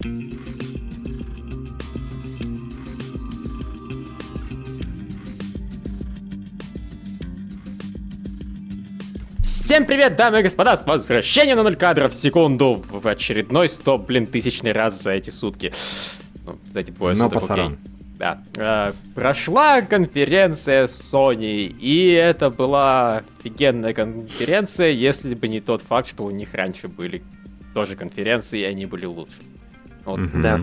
Всем привет, дамы и господа, с возвращением на 0 кадров в секунду в очередной 100, блин, тысячный раз за эти сутки. Ну, за эти двое Но суток, пасаран. окей. Да. Э, прошла конференция Sony, и это была офигенная конференция, если бы не тот факт, что у них раньше были тоже конференции, и они были лучше. Вот. Мгм. Да.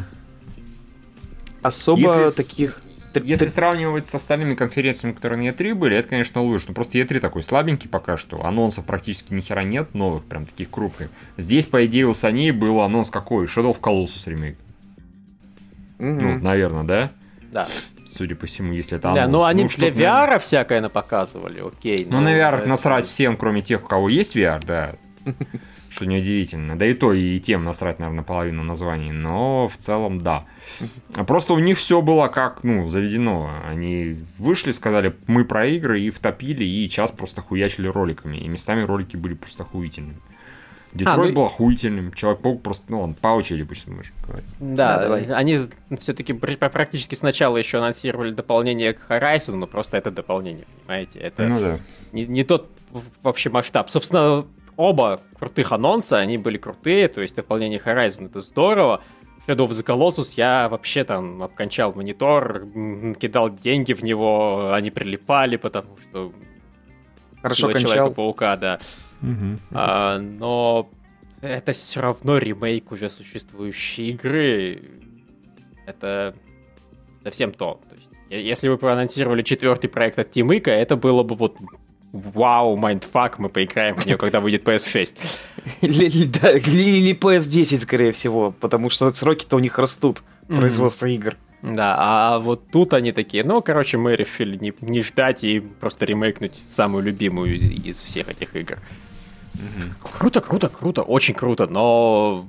Особо Если таких... Если сравнивать с остальными конференциями, которые на E3 были, это, конечно, лучше. Но просто E3 такой слабенький пока что. Анонсов практически ни хера нет новых, прям таких крупных. Здесь, по идее, у Sony был анонс какой? Shadow of Colossus ремейк. Мгм. Ну, наверное, да? Да. Судя по всему, если это Да, анонс. ну они Ну, для. VR всякое напоказывали, окей. Ну, на VR это- насрать всем, кроме тех, у кого есть VR, да. Что неудивительно. Да и то, и тем насрать, наверное, половину названий. Но в целом, да. А Просто у них все было как, ну, заведено. Они вышли, сказали, мы про игры, и втопили, и час просто хуячили роликами. И местами ролики были просто охуительными. Детройт ну и- был охуительным. Человек-паук просто, ну, он по очереди пусть можешь говорить. Да, Да, давай. они все-таки практически сначала еще анонсировали дополнение к Horizon, но просто это дополнение, понимаете? Это Ну да. не, не тот вообще масштаб. Собственно, оба крутых анонса, они были крутые, то есть дополнение Horizon это здорово. Shadow of the Colossus я вообще там обкончал монитор, кидал деньги в него, они прилипали, потому что... Хорошо кончал. Человека-паука, да. А, но это все равно ремейк уже существующей игры. Это совсем то. То есть, если вы проанонсировали четвертый проект от Ico, это было бы вот вау, mindfuck, мы поиграем в нее, когда выйдет PS6. Или, да, или- или PS10, скорее всего, потому что сроки-то у них растут, производство игр. Да, а вот тут они такие, ну, короче, мы решили не, не ждать и просто ремейкнуть самую любимую из, из всех этих игр. Круто, круто, круто, очень круто, но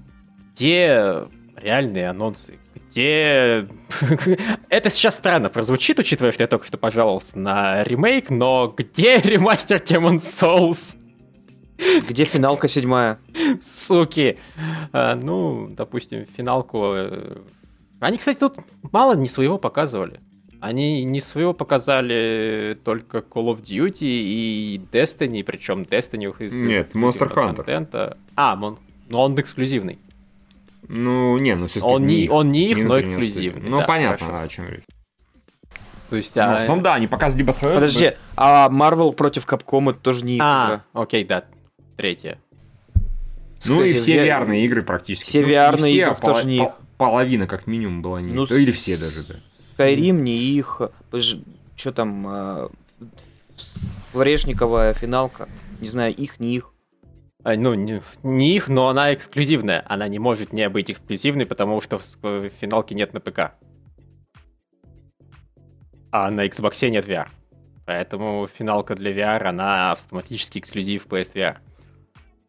где реальные анонсы? Где... Это сейчас странно прозвучит, учитывая, что я только что пожаловался на ремейк, но где ремастер Demon Souls? Где финалка седьмая? Суки. А, ну, допустим, финалку... э, Они, кстати, тут мало не своего показывали. Они не своего показали только Call of Duty и Destiny, причем Destiny у них из Нет, Monster Hunter. контента. А, мон- но он эксклюзивный. Ну, не, ну все-таки Он не- он не их, но эксклюзивный. Ну, да, понятно, хорошо. о чем речь. То есть, Ну, в а... основном, да, они показывали либо свое... Подожди, а Marvel против Capcom это тоже не их а, игра. окей, да, третья. Ну и Скорее, все я- VR-ные игры практически. все Ну, VR-ные игры а пола- тоже не их. Половина, как минимум, была не Ну, их. Или все даже, да. Skyrim не их. Что там? а, Варешниковая финалка. Не знаю, их, не их. А, Ну, не, их, но она эксклюзивная. Она не может не быть эксклюзивной, потому что в ск- финалке нет на ПК. А на Xbox нет VR. Поэтому финалка для VR, она автоматически эксклюзив PSVR.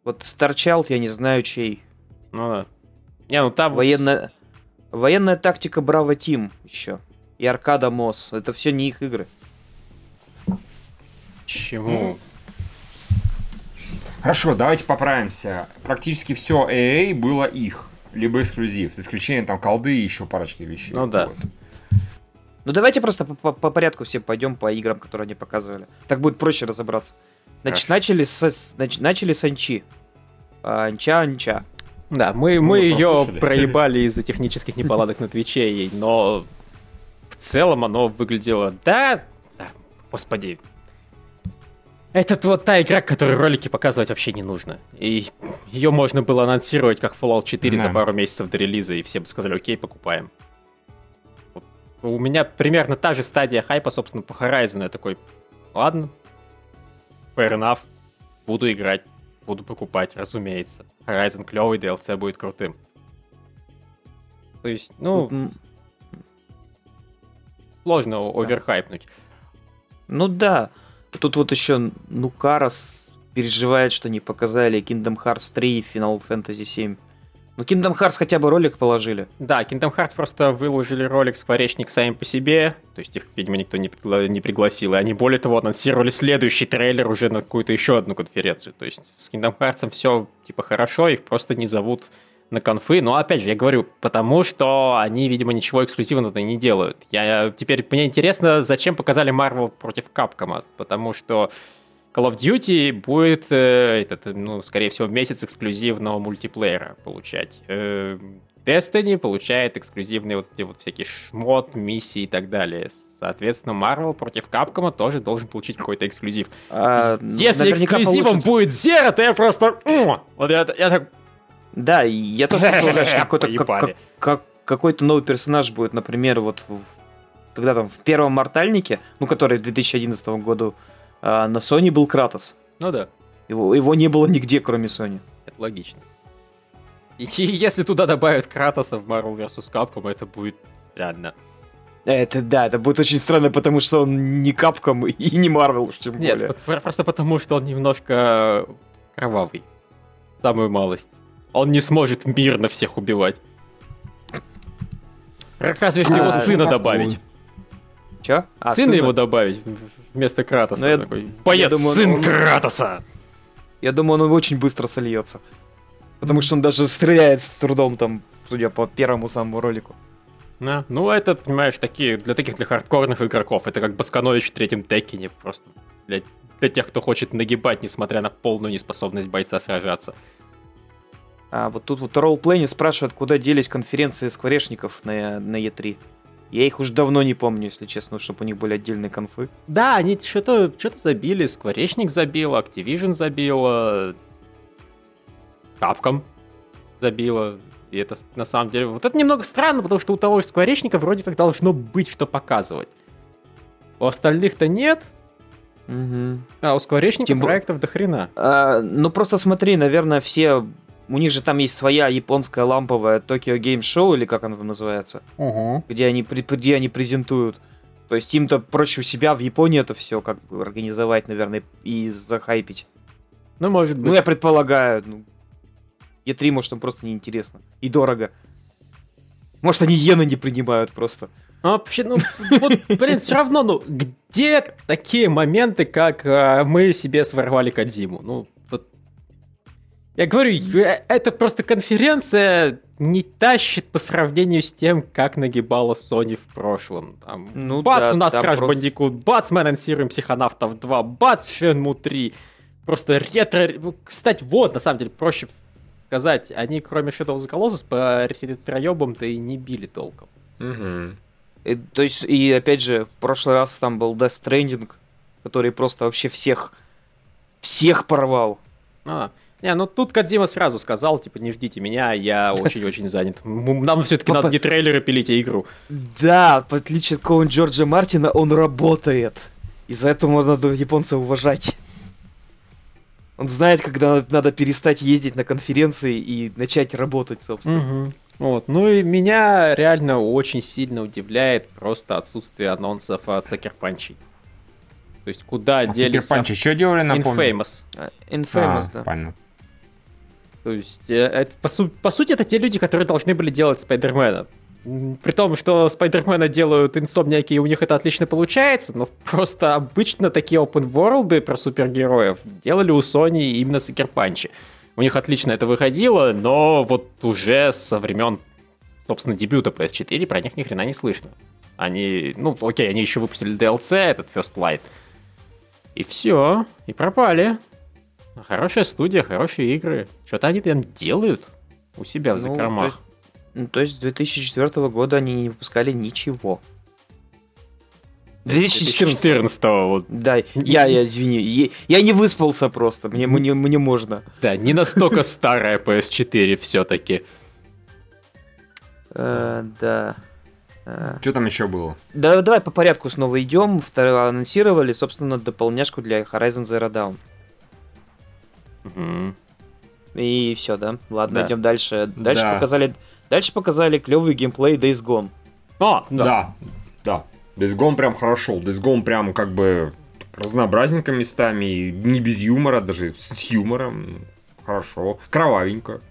Вот Starchild, я не знаю чей. Ну, да. Не, ну там... Военная, военная тактика Браво Тим еще. И Аркада Мосс. Это все не их игры. Чему? Хорошо, давайте поправимся. Практически все AA было их. Либо эксклюзив. За исключением там колды и еще парочки вещей. Ну да. Вот. Ну давайте просто по, по- по порядку все пойдем по играм, которые они показывали. Так будет проще разобраться. Значит, Хорошо. начали с, нач- начали с Анчи. А, Анча, Анча. Да, мы, мы вы ее послушали. проебали из-за технических неполадок на Твиче, ей, но в целом оно выглядело... Да, да, господи. Это вот та игра, которой ролики показывать вообще не нужно. И ее можно было анонсировать как Fallout 4 за Да. пару месяцев до релиза, и все бы сказали, окей, покупаем. Вот. У меня примерно та же стадия хайпа, собственно, по Horizon. Я такой, ладно, fair enough, буду играть, буду покупать, разумеется. Horizon клевый, DLC будет крутым. То есть, ну, Тут, сложно оверхайпнуть. Ну да. Тут вот еще Нукарас переживает, что не показали Kingdom Hearts 3 и Final Fantasy 7. Ну, Kingdom Hearts хотя бы ролик положили. Да, Kingdom Hearts просто выложили ролик Скворечник сами по себе, то есть их, видимо, никто не, пригла- не пригласил, и они, более того, анонсировали следующий трейлер уже на какую-то еще одну конференцию. То есть с Kingdom Hearts все, типа, хорошо, их просто не зовут на конфы, но опять же, я говорю, потому что они, видимо, ничего эксклюзивного не делают. Я теперь мне интересно, зачем показали Marvel против Capcom, потому что Call of Duty будет, э, этот, ну, скорее всего, месяц эксклюзивного мультиплеера получать. Э, Destiny получает эксклюзивные вот эти вот всякие шмот, миссии и так далее. Соответственно, Marvel против Capcom тоже должен получить какой-то эксклюзив. А, Если эксклюзивом получит... будет Zero, то я просто... Вот я, я так... Да, я тоже предполагаю, что какой-то как, как, какой-то новый персонаж будет, например, вот в, когда там в первом Мортальнике, ну, который в 2011 году а на Sony был Кратос. Ну да. Его, его не было нигде, кроме Sony. Это логично. И если туда добавят Кратоса в Marvel vs. Capcom, это будет странно. Это да, это будет очень странно, потому что он не Capcom и не Marvel, уж тем Нет, более. Нет, просто потому что он немножко кровавый. Самую малость. Он не сможет мирно всех убивать. Разве что его а, сына добавить. Че? А, сына, сына его добавить вместо Кратоса. Ну, я, такой, Боец, я думаю, сын он, Кратоса! Я думаю, он очень быстро сольется. Потому что он даже стреляет с трудом там, судя по первому самому ролику. Да. Ну, это, понимаешь, такие, для таких для хардкорных игроков. Это как Басканович в третьем Текине. Просто для, для тех, кто хочет нагибать, несмотря на полную неспособность бойца сражаться. А вот тут вот Роллплей спрашивают, куда делись конференции скворечников на, на E3. Я их уже давно не помню, если честно, чтобы у них были отдельные конфы. Да, они что-то что забили, Скворечник забил, Activision забил, Capcom забила. И это на самом деле... Вот это немного странно, потому что у того же Скворечника вроде как должно быть что показывать. У остальных-то нет. Угу. А у Скворечника Тем... проектов до хрена. А, ну просто смотри, наверное, все у них же там есть своя японская ламповая Tokyo Game Show, или как она там называется, угу. где, они, где они презентуют. То есть им-то проще у себя в Японии это все как бы организовать, наверное, и захайпить. Ну, может быть. Ну, я предполагаю. Ну, E3, может, им просто неинтересно. И дорого. Может, они иены не принимают просто. А вообще, ну, вот, блин, все равно, ну, где такие моменты, как а, мы себе своровали Кадзиму? Ну, я говорю, э, это просто конференция не тащит по сравнению с тем, как нагибала Sony в прошлом. Там, ну, бац, да, у нас Crash просто... Bandicoot, бац, мы анонсируем Психонавтов 2, бац, Shenmue 3. Просто ретро... Ну, кстати, вот, на самом деле, проще сказать, они кроме Shadow of the Colossus по ретроебам-то и не били толком. Угу. И, то есть, и опять же, в прошлый раз там был Death Stranding, который просто вообще всех, всех порвал. А, не, ну тут Кадзима сразу сказал, типа, не ждите меня, я очень-очень занят. Нам все-таки надо не трейлеры пилить, а игру. Да, в отличие от кого Джорджа Мартина, он работает. Из-за этого можно японца уважать. Он знает, когда надо перестать ездить на конференции и начать работать, собственно. Угу. Вот. Ну и меня реально очень сильно удивляет просто отсутствие анонсов от Сакер Панчей. То есть куда а делись... Сакер Панчи что делали, напомню? Infamous. Infamous, а, да. Понятно. То есть, э, это, по, су- по сути, это те люди, которые должны были делать Спайдермена. При том, что Спайдермена делают инсомниаки, и у них это отлично получается, но просто обычно такие open world про супергероев делали у Sony именно Сакер Панчи. У них отлично это выходило, но вот уже со времен, собственно, дебюта PS4 про них ни хрена не слышно. Они, ну, окей, они еще выпустили DLC, этот First Light, и все, и пропали. Хорошая студия, хорошие игры. Что-то они там делают у себя в ну, закромах. То есть, ну, то есть с 2004 года они не выпускали ничего. 2014 вот. Да, я, я, извини, я, я не выспался просто, мне, мне, мне можно. Да, не настолько старая PS4 все-таки. Э, да. Э. Что там еще было? Да, давай по порядку снова идем. Второе анонсировали, собственно, дополняшку для Horizon Zero Dawn. Угу. И все, да? Ладно, да. идем дальше. Дальше да. показали. Дальше показали клевый геймплей Days Gone. А, да. Да, да. Days Gone прям хорошо. Days Gone прям как бы разнообразненько местами, не без юмора, даже с юмором. Хорошо. Кровавенько.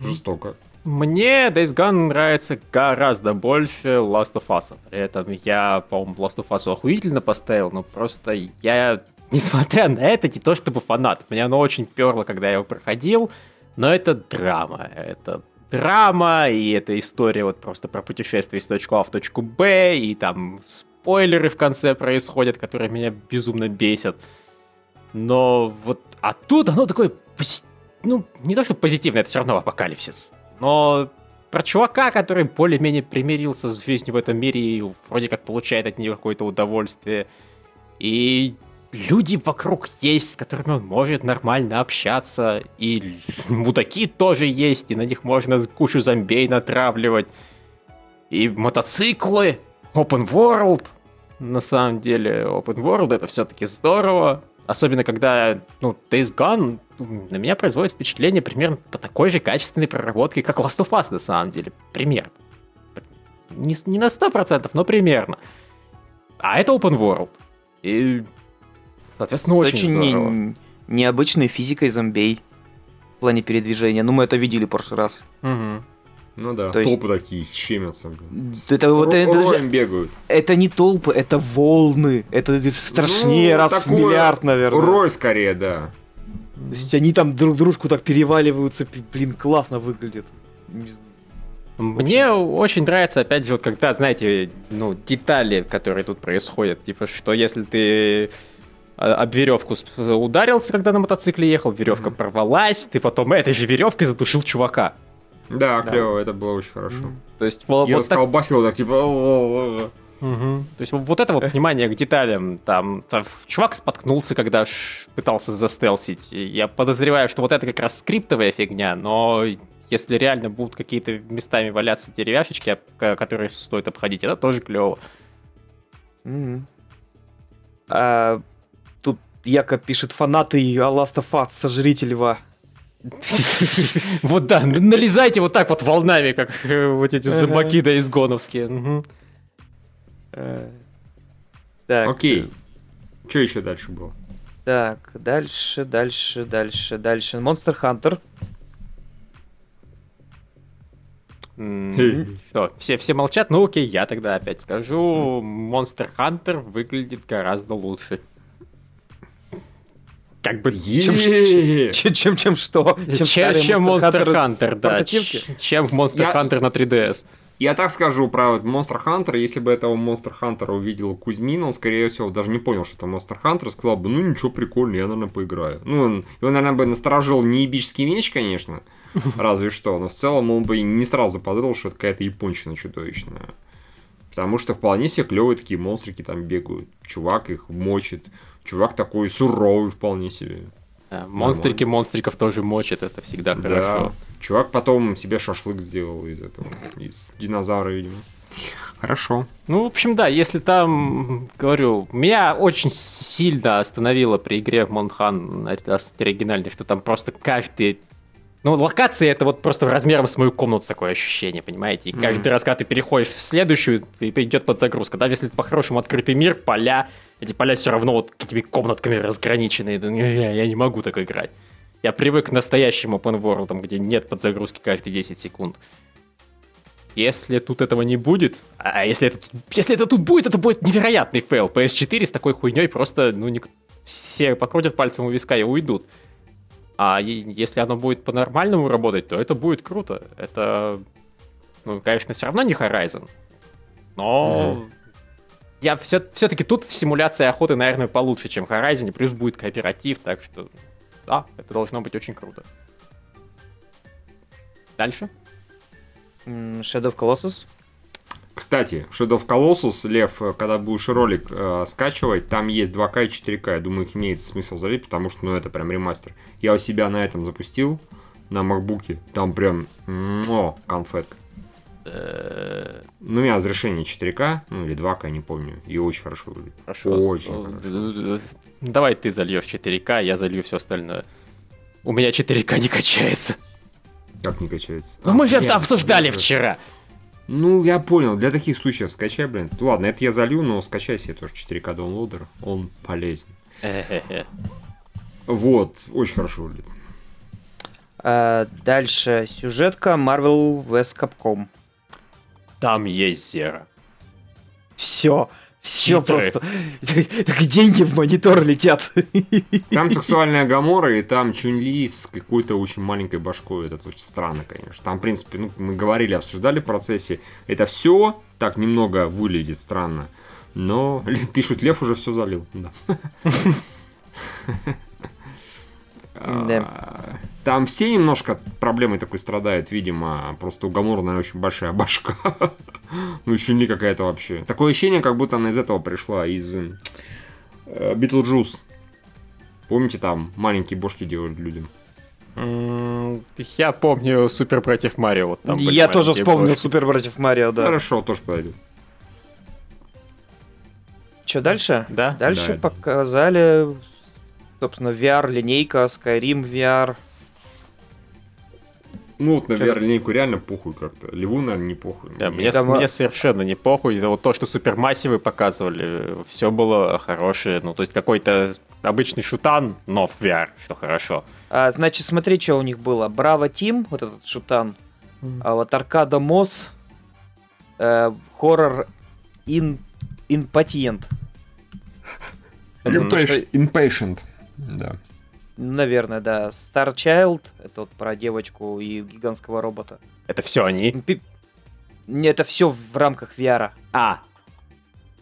Жестоко. Мне Days Gone нравится гораздо больше Last of Us. При этом я, по-моему, Last of Us охуительно поставил, но просто я несмотря на это, не то чтобы фанат. Мне оно очень перло, когда я его проходил, но это драма. Это драма, и это история вот просто про путешествие из точки А в точку Б, и там спойлеры в конце происходят, которые меня безумно бесят. Но вот, а тут оно такое, ну, не то что позитивное, это все равно апокалипсис, но про чувака, который более-менее примирился с жизнью в этом мире и вроде как получает от нее какое-то удовольствие. И люди вокруг есть, с которыми он может нормально общаться, и мудаки тоже есть, и на них можно кучу зомбей натравливать. И мотоциклы, open world, на самом деле, open world это все-таки здорово. Особенно когда, ну, Days Gone на меня производит впечатление примерно по такой же качественной проработке, как Last of Us на самом деле. Примерно. Не, не на 100%, но примерно. А это open world. И, соответственно, очень, очень здорово. Не, необычной физикой зомбей в плане передвижения. Ну, мы это видели в прошлый раз. Угу. Ну да, То толпы есть... такие щемятся. Это, вот, это, же, бегают. это не толпы, это волны. Это страшнее ну, раз в миллиард, наверное. Рой скорее, да. То есть они там друг дружку так переваливаются, блин, классно выглядит. Мне очень нравится, опять же, вот когда, знаете, ну, детали, которые тут происходят. Типа, что если ты об веревку ударился, когда на мотоцикле ехал, веревка mm-hmm. порвалась, ты потом этой же веревкой задушил чувака. Да, да. клево, это было очень хорошо. Mm-hmm. То есть, вот, Я вот расколбасил так... так, типа... Угу. То есть вот это вот внимание к деталям, там, там чувак споткнулся, когда пытался застелсить. Я подозреваю, что вот это как раз скриптовая фигня, но если реально будут какие-то местами валяться деревяшечки, которые стоит обходить, это тоже клево. Mm-hmm. А, Якоб пишет фанаты Last of Us, сожрите льва. Вот да, налезайте вот так вот волнами, как э, вот эти зомбаки да изгоновские. Э, так. Окей. Что еще дальше было? Так, дальше, дальше, дальше, дальше. Monster Hunter. Что, все, все молчат? Ну окей, я тогда опять скажу. Monster Hunter выглядит гораздо лучше. Как бы... Чем, чем, чем, чем что? Чем, чем, чем Monster Hunter, Hunter да. Чем Monster Hunter на 3DS. Я так скажу про Monster Hunter, если бы этого Monster Hunter увидел Кузьмин, он, скорее всего, даже не понял, что это Monster Hunter, сказал бы, ну ничего, прикольно, я, наверное, поиграю. Ну, он, его, наверное, бы насторожил не ебический меч, конечно, разве что, но в целом он бы не сразу подумал, что это какая-то япончина чудовищная. Потому что вполне себе клевые такие монстрики там бегают. Чувак их мочит. Чувак такой суровый вполне себе. Да, монстрики монстриков тоже мочат, это всегда да. хорошо. Чувак потом себе шашлык сделал из этого, из динозавра, видимо. Хорошо. Ну, в общем, да, если там, говорю, меня очень сильно остановило при игре в Монхан оригинальной, что там просто каждый ну, локации это вот просто размером с мою комнату такое ощущение, понимаете? И каждый mm-hmm. раз, когда ты переходишь в следующую, идет подзагрузка. Даже если это по-хорошему открытый мир, поля, эти поля все равно вот какими комнатками разграничены. Я, я не могу так играть. Я привык к настоящим open world, где нет подзагрузки каждые 10 секунд. Если тут этого не будет, а если это, если это тут будет, это будет невероятный фейл. PS4 с такой хуйней просто, ну, не, все покрутят пальцем у виска и уйдут. А если оно будет по-нормальному работать, то это будет круто. Это, ну, конечно, все равно не Horizon. Но mm-hmm. я все, все-таки тут симуляция охоты, наверное, получше, чем Horizon, плюс будет кооператив, так что да, это должно быть очень круто. Дальше. Shadow of Colossus. Кстати, Shadow of Colossus, Лев, когда будешь ролик э, скачивать, там есть 2К и 4К. Я думаю, их имеет смысл залить, потому что ну, это прям ремастер. Я у себя на этом запустил, на макбуке. Там прям, о, конфетка. Э, ну, у меня разрешение 4К, ну или 2К, не помню. И очень хорошо выглядит. Хорошо. Очень хорошо. Давай ты зальешь 4К, я залью все остальное. У меня 4К не качается. Как не качается? Ну, мы же это обсуждали вчера. Ну, я понял, для таких случаев скачай, блин. Ладно, это я залью, но скачай себе тоже 4К даунлодер, он полезен. Вот, очень хорошо выглядит. А, дальше сюжетка Marvel vs. Capcom. Там есть Зера. Все, Все просто. Так деньги в монитор летят. Там сексуальная Гамора, и там Чунли с какой-то очень маленькой башкой. Это очень странно, конечно. Там, в принципе, ну, мы говорили, обсуждали в процессе. Это все так немного выглядит странно. Но пишут, Лев уже все залил. Да. А, там все немножко проблемой такой страдают, видимо. Просто у Гамора, наверное, очень большая башка. ну, еще не какая-то вообще. Такое ощущение, как будто она из этого пришла, из Битлджус. Помните, там маленькие бошки делали людям? Я помню Супер против Марио. Вот там Я тоже вспомнил бошки. Супер против Марио, да. Хорошо, тоже подойдет. Что дальше? Да. Дальше да. показали собственно, VR-линейка, Skyrim VR. Ну вот на VR-линейку реально похуй как-то. Леву, наверное, не похуй. Да, мне, Там... мне совершенно не похуй. Это вот то, что супермассивы показывали, все было хорошее. Ну, то есть какой-то обычный шутан, но в VR, что хорошо. А, значит, смотри, что у них было. Браво Тим, вот этот шутан. Mm. А вот Аркада Мосс. Э, хоррор Ин... Инпатиент. Impatient. Да. Наверное, да. Star Child, это вот про девочку и гигантского робота. Это все они? Пи... Не, это все в рамках VR. А.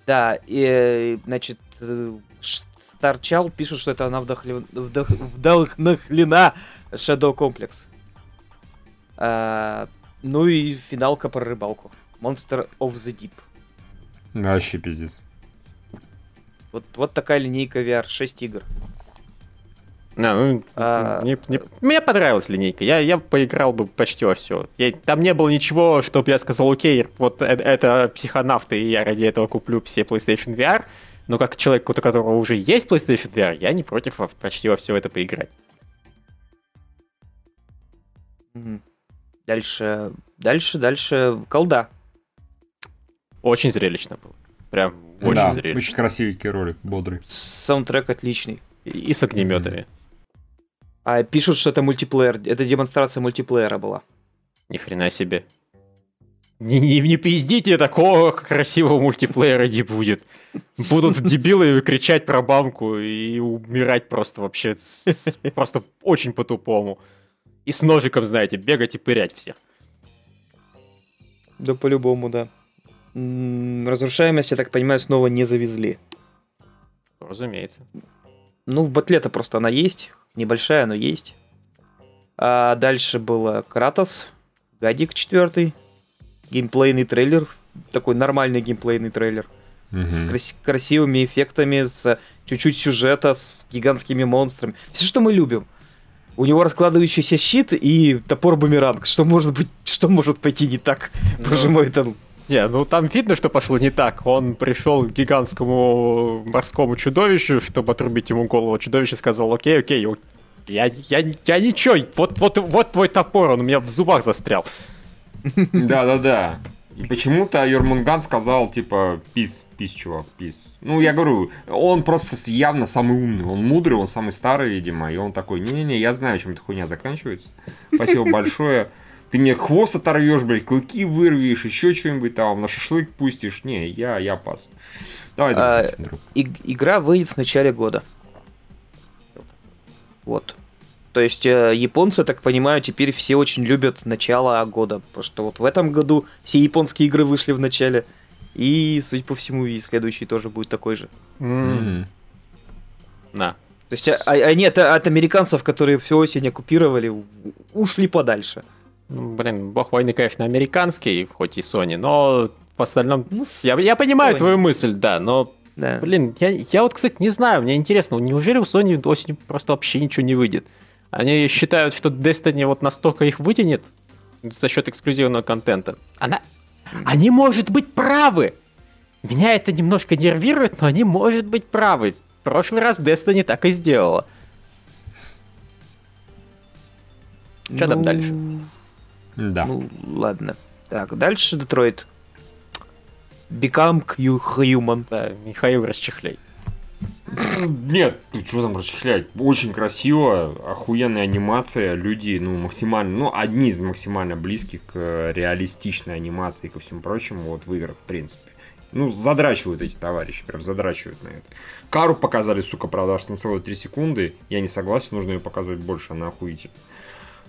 Да, и, значит, э, Star Child пишут, что это она вдохлен... вдох... вдохновлена Shadow Complex. А, ну и финалка про рыбалку. Monster of the Deep. Вообще пиздец. Вот, вот такая линейка VR, 6 игр. А, ну, а... Не, не... Мне понравилась линейка. Я, я поиграл бы почти во все. Я, там не было ничего, чтобы я сказал, окей, вот это, это психонавты, и я ради этого куплю все PlayStation VR. Но как человек, у которого уже есть PlayStation VR, я не против почти во все это поиграть. Дальше, дальше, дальше, колда. Очень зрелищно было. Прям очень да, зрелищно. Очень красивенький ролик, бодрый. Саундтрек отличный. И, и с огнеметами. Mm-hmm. А пишут, что это мультиплеер. Это демонстрация мультиплеера была. Ни хрена себе. Не, не, не пиздите, такого красивого мультиплеера не будет. Будут дебилы кричать про бамку и умирать просто вообще с, просто очень по-тупому. И с ножиком, знаете, бегать и пырять всех. Да по-любому, да. Разрушаемость, я так понимаю, снова не завезли. Разумеется. Ну, в батле-то просто она есть, Небольшая, но есть. А дальше было Кратос, Гадик четвертый, геймплейный трейлер, такой нормальный геймплейный трейлер. Угу. С крас- красивыми эффектами, с чуть-чуть сюжета, с гигантскими монстрами. Все, что мы любим. У него раскладывающийся щит и топор-бумеранг. Что может быть, что может пойти не так? Ну, Боже мой, это не, ну там видно, что пошло не так. Он пришел к гигантскому морскому чудовищу, чтобы отрубить ему голову. Чудовище сказал, окей, окей, я, я, я ничего, вот, вот, вот твой топор, он у меня в зубах застрял. Да-да-да. И почему-то Йормунган сказал, типа, пис, пис, чувак, пис. Ну, я говорю, он просто явно самый умный, он мудрый, он самый старый, видимо, и он такой, не-не-не, я знаю, чем эта хуйня заканчивается. Спасибо большое ты мне хвост оторвешь, блядь, клыки вырвешь, еще что-нибудь там, на шашлык пустишь. Не, я, я пас. Давай, а. И, игра выйдет в начале года. Вот. То есть э, японцы, так понимаю, теперь все очень любят начало года. Потому что вот в этом году все японские игры вышли в начале. И, судя по всему, и следующий тоже будет такой же. Mm. На. То есть а, а, они от, от американцев, которые всю осень оккупировали, ушли подальше. Ну, блин, бог войны, конечно, американский, хоть и Sony, но в остальном... Ну, я, я понимаю Sony. твою мысль, да, но... Да. Блин, я, я вот, кстати, не знаю, мне интересно, неужели у Sony осенью просто вообще ничего не выйдет? Они считают, что Destiny вот настолько их вытянет за счет эксклюзивного контента. Она... Они, может быть, правы! Меня это немножко нервирует, но они, может быть, правы. В прошлый раз Destiny так и сделала. Что ну... там дальше? Да. Ну, ладно. Так, дальше Детройт. Become Human. Да, Михаил расчехляй. Нет, ты что там расчехлять? Очень красиво, охуенная анимация, люди, ну, максимально, ну, одни из максимально близких к реалистичной анимации и ко всему прочему, вот в играх, в принципе. Ну, задрачивают эти товарищи, прям задрачивают на это. Кару показали, сука, правда, аж на целые 3 секунды. Я не согласен, нужно ее показывать больше, она охуительна.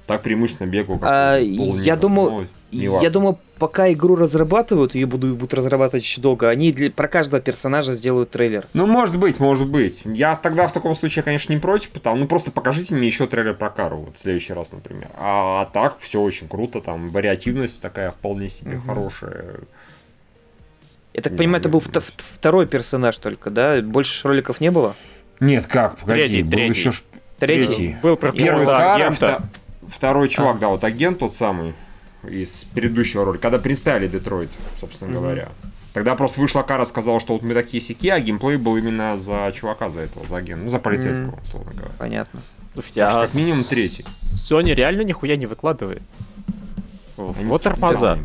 Так преимущественно бегу, как А, я думаю- Я думаю, пока игру разрабатывают, ее будут, будут разрабатывать еще долго, они для, про каждого персонажа сделают трейлер. Ну, может быть, может быть. Я тогда в таком случае, конечно, не против, потому ну просто покажите мне еще трейлер про Кару, вот в следующий раз, например. А, так все очень круто, там вариативность такая вполне себе Мгм. хорошая. Я так Не, понимаю, это не был второй персонаж только, да? Больше роликов не было? Нет, как, погоди, Третий, был третий. еще ж- Третий? Третий. Был про первый первого Кара, второй чувак, А. да, вот агент тот самый из предыдущего ролика, когда представили Детройт, собственно Мгм. говоря. Тогда просто вышла Кара, сказала, что вот мы такие сики, а геймплей был именно за чувака, за этого, за агента, ну, за полицейского, условно говоря. Понятно. Слушайте, Так что а как минимум третий. Sony реально нихуя не выкладывает. Они Вот тормоза.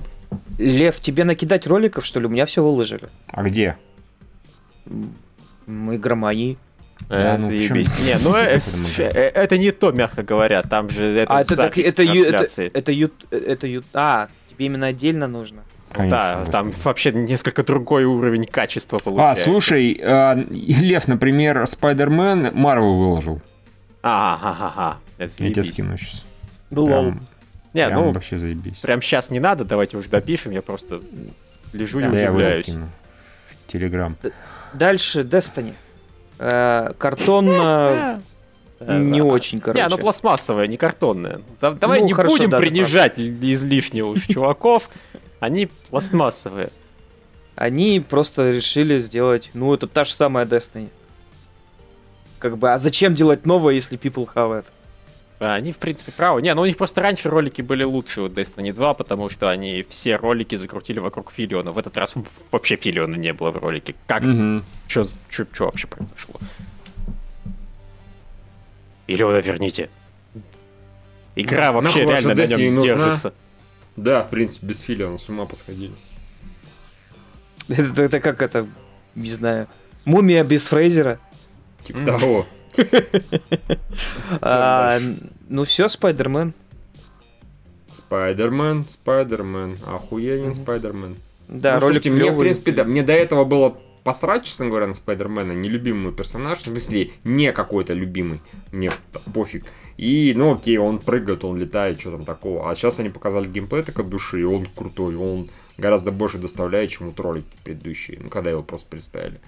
Лев, тебе накидать роликов, что ли? У меня все выложили. А где? Мы игромании. Да, Э, ну, заебись. почему? Не, ну э, это э, это не то, мягко говоря. Там же это а это так, это, это, это, ют, это ют, а, тебе именно отдельно нужно. да, Конечно, там господи. вообще несколько другой уровень качества А, получается. слушай, а, Лев, например, Спайдермен Марвел выложил. Ага, ага, ага. Это Я тебе скину сейчас. Ну, лол. Не, Прям ну, вообще заебись. прям сейчас не надо, давайте уже допишем, я просто лежу и Да, я удивляюсь. Телеграм. Дальше Destiny. Э, картонно Э, не очень, короче. Не, оно пластмассовое, не картонное. Да- давай Ну, не хорошо, будем да, принижать излишне уж чуваков. Они пластмассовые. Они просто решили сделать, ну, это та же самая Destiny. Как бы, а зачем делать новое, если people have it? Да, они, в принципе, правы. Не, ну у них просто раньше ролики были лучше у Destiny 2, потому что они все ролики закрутили вокруг Филиона. В этот раз вообще Филиона не было в ролике. Как? Мгм. Чё, чё, чё вообще произошло? Филиона верните. Игра Ну, вообще реально на нем нужна? держится. Да, в принципе, без Филиона с ума посходили. Это, это как это, не знаю, мумия без Фрейзера. Типа того. А, ну все, Спайдермен. Спайдермен, Спайдермен, охуенен Спайдермен. Да, ну, ролик слушайте, мне, в принципе, да, мне до этого было посрать, честно говоря, на Спайдермена, нелюбимый персонаж, в смысле, не какой-то любимый, мне пофиг. И, ну окей, он прыгает, он летает, что там такого. А сейчас они показали геймплей так от души, и он крутой, он гораздо больше доставляет, чем вот ролики предыдущие, ну, когда его просто представили.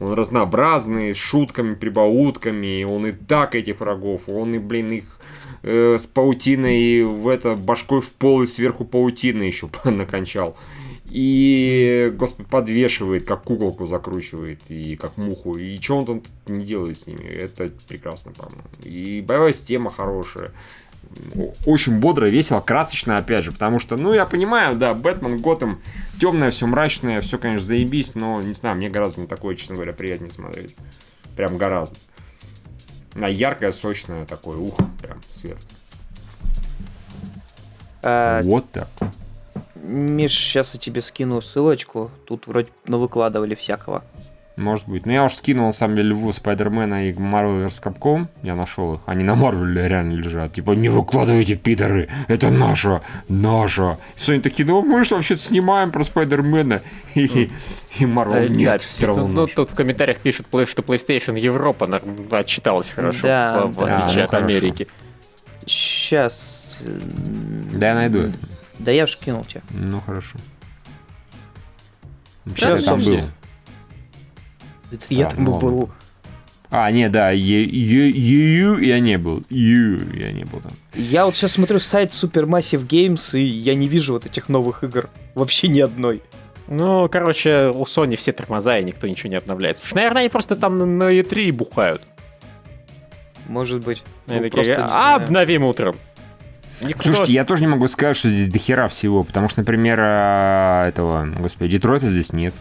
Он разнообразный, с шутками, прибаутками, он и так этих врагов, он и, блин, их э, с паутиной в это башкой в пол и сверху паутины еще накончал. И, господи, подвешивает, как куколку закручивает, и как муху. И что он там не делает с ними? Это прекрасно, по-моему. И боевая система хорошая. Очень бодро, весело, красочно, опять же, потому что, ну, я понимаю, да, Бэтмен, Готэм, темное, все мрачное, все, конечно, заебись, но, не знаю, мне гораздо на такое, честно говоря, приятнее смотреть. Прям гораздо. На яркое, сочное такое, ух, прям светлое. А, Вот так. Миш, сейчас я тебе скину ссылочку. Тут вроде навыкладывали всякого. Может быть. Но я уж скинул, на самом деле, Льву Спайдермена и Marvel vs. Capcom. Я нашел их. Они на Марвеле реально лежат. Типа, не выкладывайте, пидоры. Это наша. Наша. Все они такие, ну мы же вообще-то снимаем про Спайдермена. И, и Марвел, Э, нет, да, все равно ну, тут в комментариях пишут, плей- что PlayStation Европа отчиталась хорошо, Да, в, отличие Ну, от хорошо. Америки. Сейчас. Да, я найду это. Да я уж кинул тебе. Ну, хорошо. Что там? Это я там был. А, не, да, Е- Ю Ю я не был. Ю я не был там. Я вот сейчас смотрю сайт Supermassive Games, и я не вижу вот этих новых игр. Вообще ни одной. Ну, короче, у Sony все тормоза, и никто ничего не обновляется. Слушай, наверное, они просто там на- на E3 бухают. Может быть. Ну, такие, а, обновим утром. Никто Слушайте, я тоже не могу сказать, что здесь дохера всего, потому что, например, а, этого, господи, Детройта здесь нет.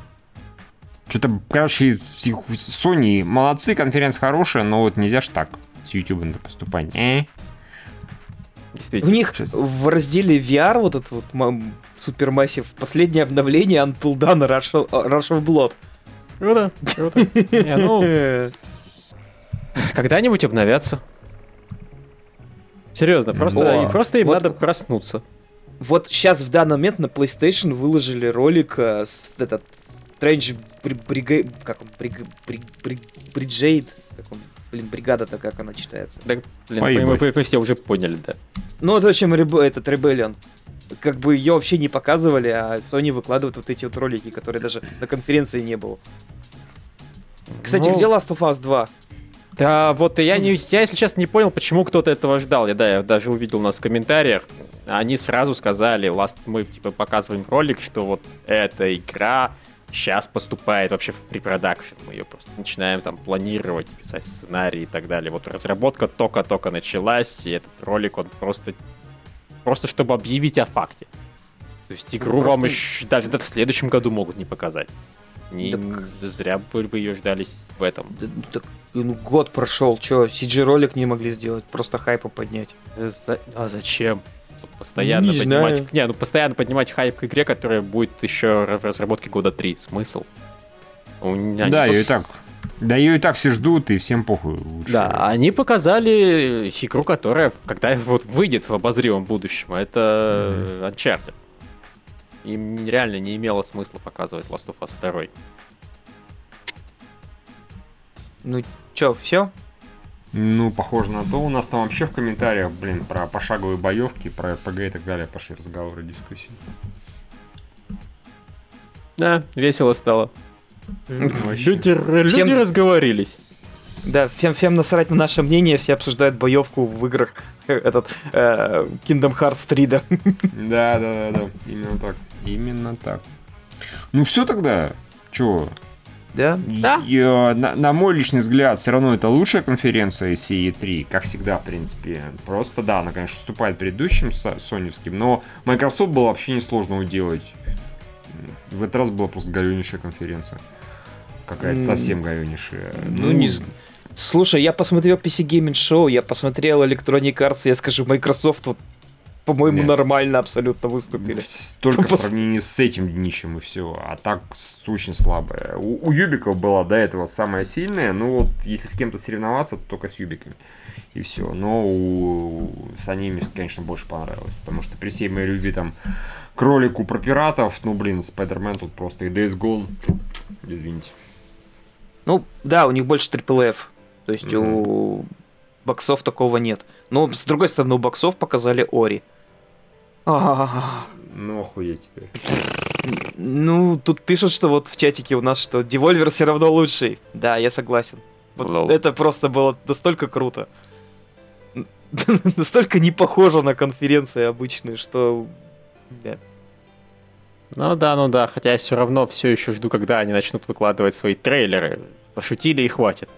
Что-то, короче, Sony молодцы, конференция хорошая, но вот нельзя ж так с YouTube поступать. Э? В Действительно. них Сейчас. в разделе VR вот этот вот Supermassive последнее обновление Until Dawn Rush of, Rush of Blood. Круто, круто. Не, ну, когда-нибудь обновятся. Серьезно, просто, О, просто им вот- надо проснуться. Вот сейчас в данный момент на PlayStation выложили ролик э, с этот Стрэндж Брига... как он? Бриг... Бриг... Бриг... Бриджейд? Как он? Блин, бригада-то как она читается? Да, блин, Поебать. мы, мы- мы все уже поняли, да. Ну, вот зачем Реб- этот Rebellion? Как бы ее вообще не показывали, а Sony выкладывает вот эти вот ролики, которые даже на конференции не было. Кстати, Ну, где Last of Us 2? Да, вот я, не, я, если честно, не понял, почему кто-то этого ждал. Я, да, я даже увидел у нас в комментариях. Они сразу сказали, last, мы типа показываем ролик, что вот эта игра сейчас поступает вообще в препродакшн. Мы ее просто начинаем там планировать, писать сценарий и так далее. Вот разработка только-только началась, и этот ролик, он просто, просто чтобы объявить о факте. То есть игру просто- вам еще даже да, в следующем году могут не показать. Не, Так- Зря бы вы ее ждали с- в этом. Да, ну, так, ну, год прошел, чё, CG-ролик не могли сделать, просто хайпа поднять. За- А зачем? Вот Постоянно Не поднимать. знаю. Не, ну постоянно поднимать хайп к игре, которая будет еще в разработке года три. Смысл? У меня Да, ее и так. Да ее и так все ждут, и всем похуй. Лучше. Да, они показали игру, которая, когда вот выйдет в обозримом будущем, это Uncharted. Им реально не имело смысла показывать Last of Us 2. Ну, чё, все? Ну, похоже на то. У нас там вообще в комментариях, блин, про пошаговые боевки, про RPG и так далее пошли разговоры, дискуссии. Да, весело стало. Вообще. Люди, люди разговорились. Да, всем, всем насрать на наше мнение, все обсуждают боевку в играх этот э, Kingdom Hearts 3, да. Да, да, да, да. Именно так. Именно так. Ну все тогда. Чё? Да? Да. И, э, на, на мой личный взгляд, все равно это лучшая конференция CE3, как всегда, в принципе. Просто, да, она, конечно, уступает предыдущим со- соневским, но Microsoft было вообще несложно уделать. В этот раз была просто говенейшая конференция. Какая-то совсем говенейшая. Ну, не знаю. Слушай, я посмотрел PC Gaming Show, я посмотрел Electronic Arts, я скажу, Microsoft вот, по-моему, Нет. нормально абсолютно выступили. Только в Пос- сравнении с этим днищем и все. А так очень слабая. У, у Юбиков была до этого самая сильная. Ну вот, если с кем-то соревноваться, то только с Юбиками. И все. Но у Sony мне, конечно, больше понравилось. Потому что при всей моей любви там к ролику про пиратов, ну блин, Spider-Man тут просто и Days Gone. Извините. Ну, да, у них больше Triple A. То есть у боксов такого нет. Но, с другой стороны, у боксов показали Ори. А, Ну охуеть теперь. Ну, тут пишут, что вот в чатике у нас, что Devolver все равно лучший. Да, я согласен. Вот Лол. это просто было настолько круто. Настолько не похоже на конференции обычные, что... Да. Ну да, ну да, хотя я все равно все еще жду, когда они начнут выкладывать свои трейлеры. Пошутили и хватит.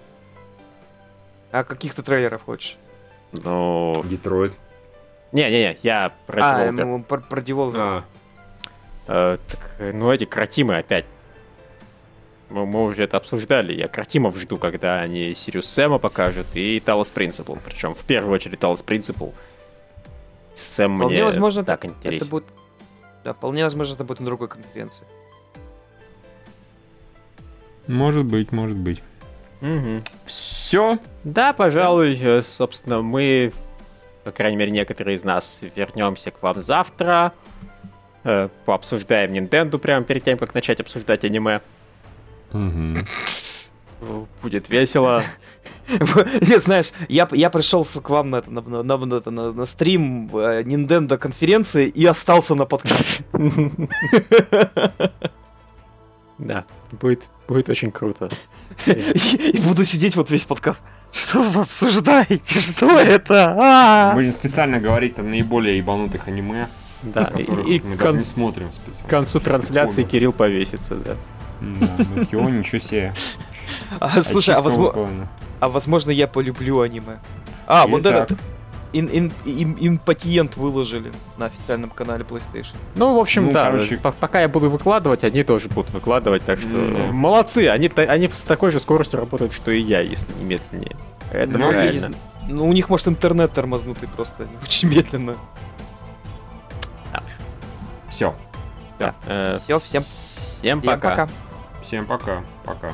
А каких ты трейлеров хочешь? Ну, Детройт. Не-не-не, я про а, Devolver. ну, про, про Devolver. А, Э, так, ну эти кратимы опять. Мы, мы уже это обсуждали. Я кратимов жду, когда они Сириус Сэма покажут и Талос Принципл. Причем в первую очередь Талос Принципл. Сэм Вполне мне возможно, так это интересен. будет... Да, вполне возможно, это будет на другой конференции. может быть, может быть. Мгм. Все. Да, пожалуй, э, собственно, мы, по крайней мере, некоторые из нас вернемся к вам завтра. э, Пообсуждаем Nintendo прямо перед тем, как начать обсуждать аниме. Э, Будет весело. Нет, знаешь, я, я пришел к вам на, на, на, на- на- на стрим э, Nintendo конференции и остался на подкасте. Да, будет, будет очень круто. И, буду сидеть вот весь подкаст. Что вы обсуждаете? Что это? А! Будем специально говорить о наиболее ебанутых аниме, Да, и, мы даже не смотрим специально. к концу трансляции. Кирилл повесится, да. Да, ну, Кио, ничего себе. А, слушай, а, возможно, а возможно я полюблю аниме. А, вот так. Ин, ин, ин- импатиент выложили на официальном канале PlayStation. Ну, в общем, Ну, да, короче- по- пока я буду выкладывать, они тоже будут выкладывать, так что Да. молодцы, они, они с такой же скоростью работают, что и я, если не медленнее. Это Ну, правильно. Ну, у них, может, интернет тормознутый просто очень медленно. Все. Да. Э, Всё, всем- Всем Всем пока. пока. Всем пока. Пока.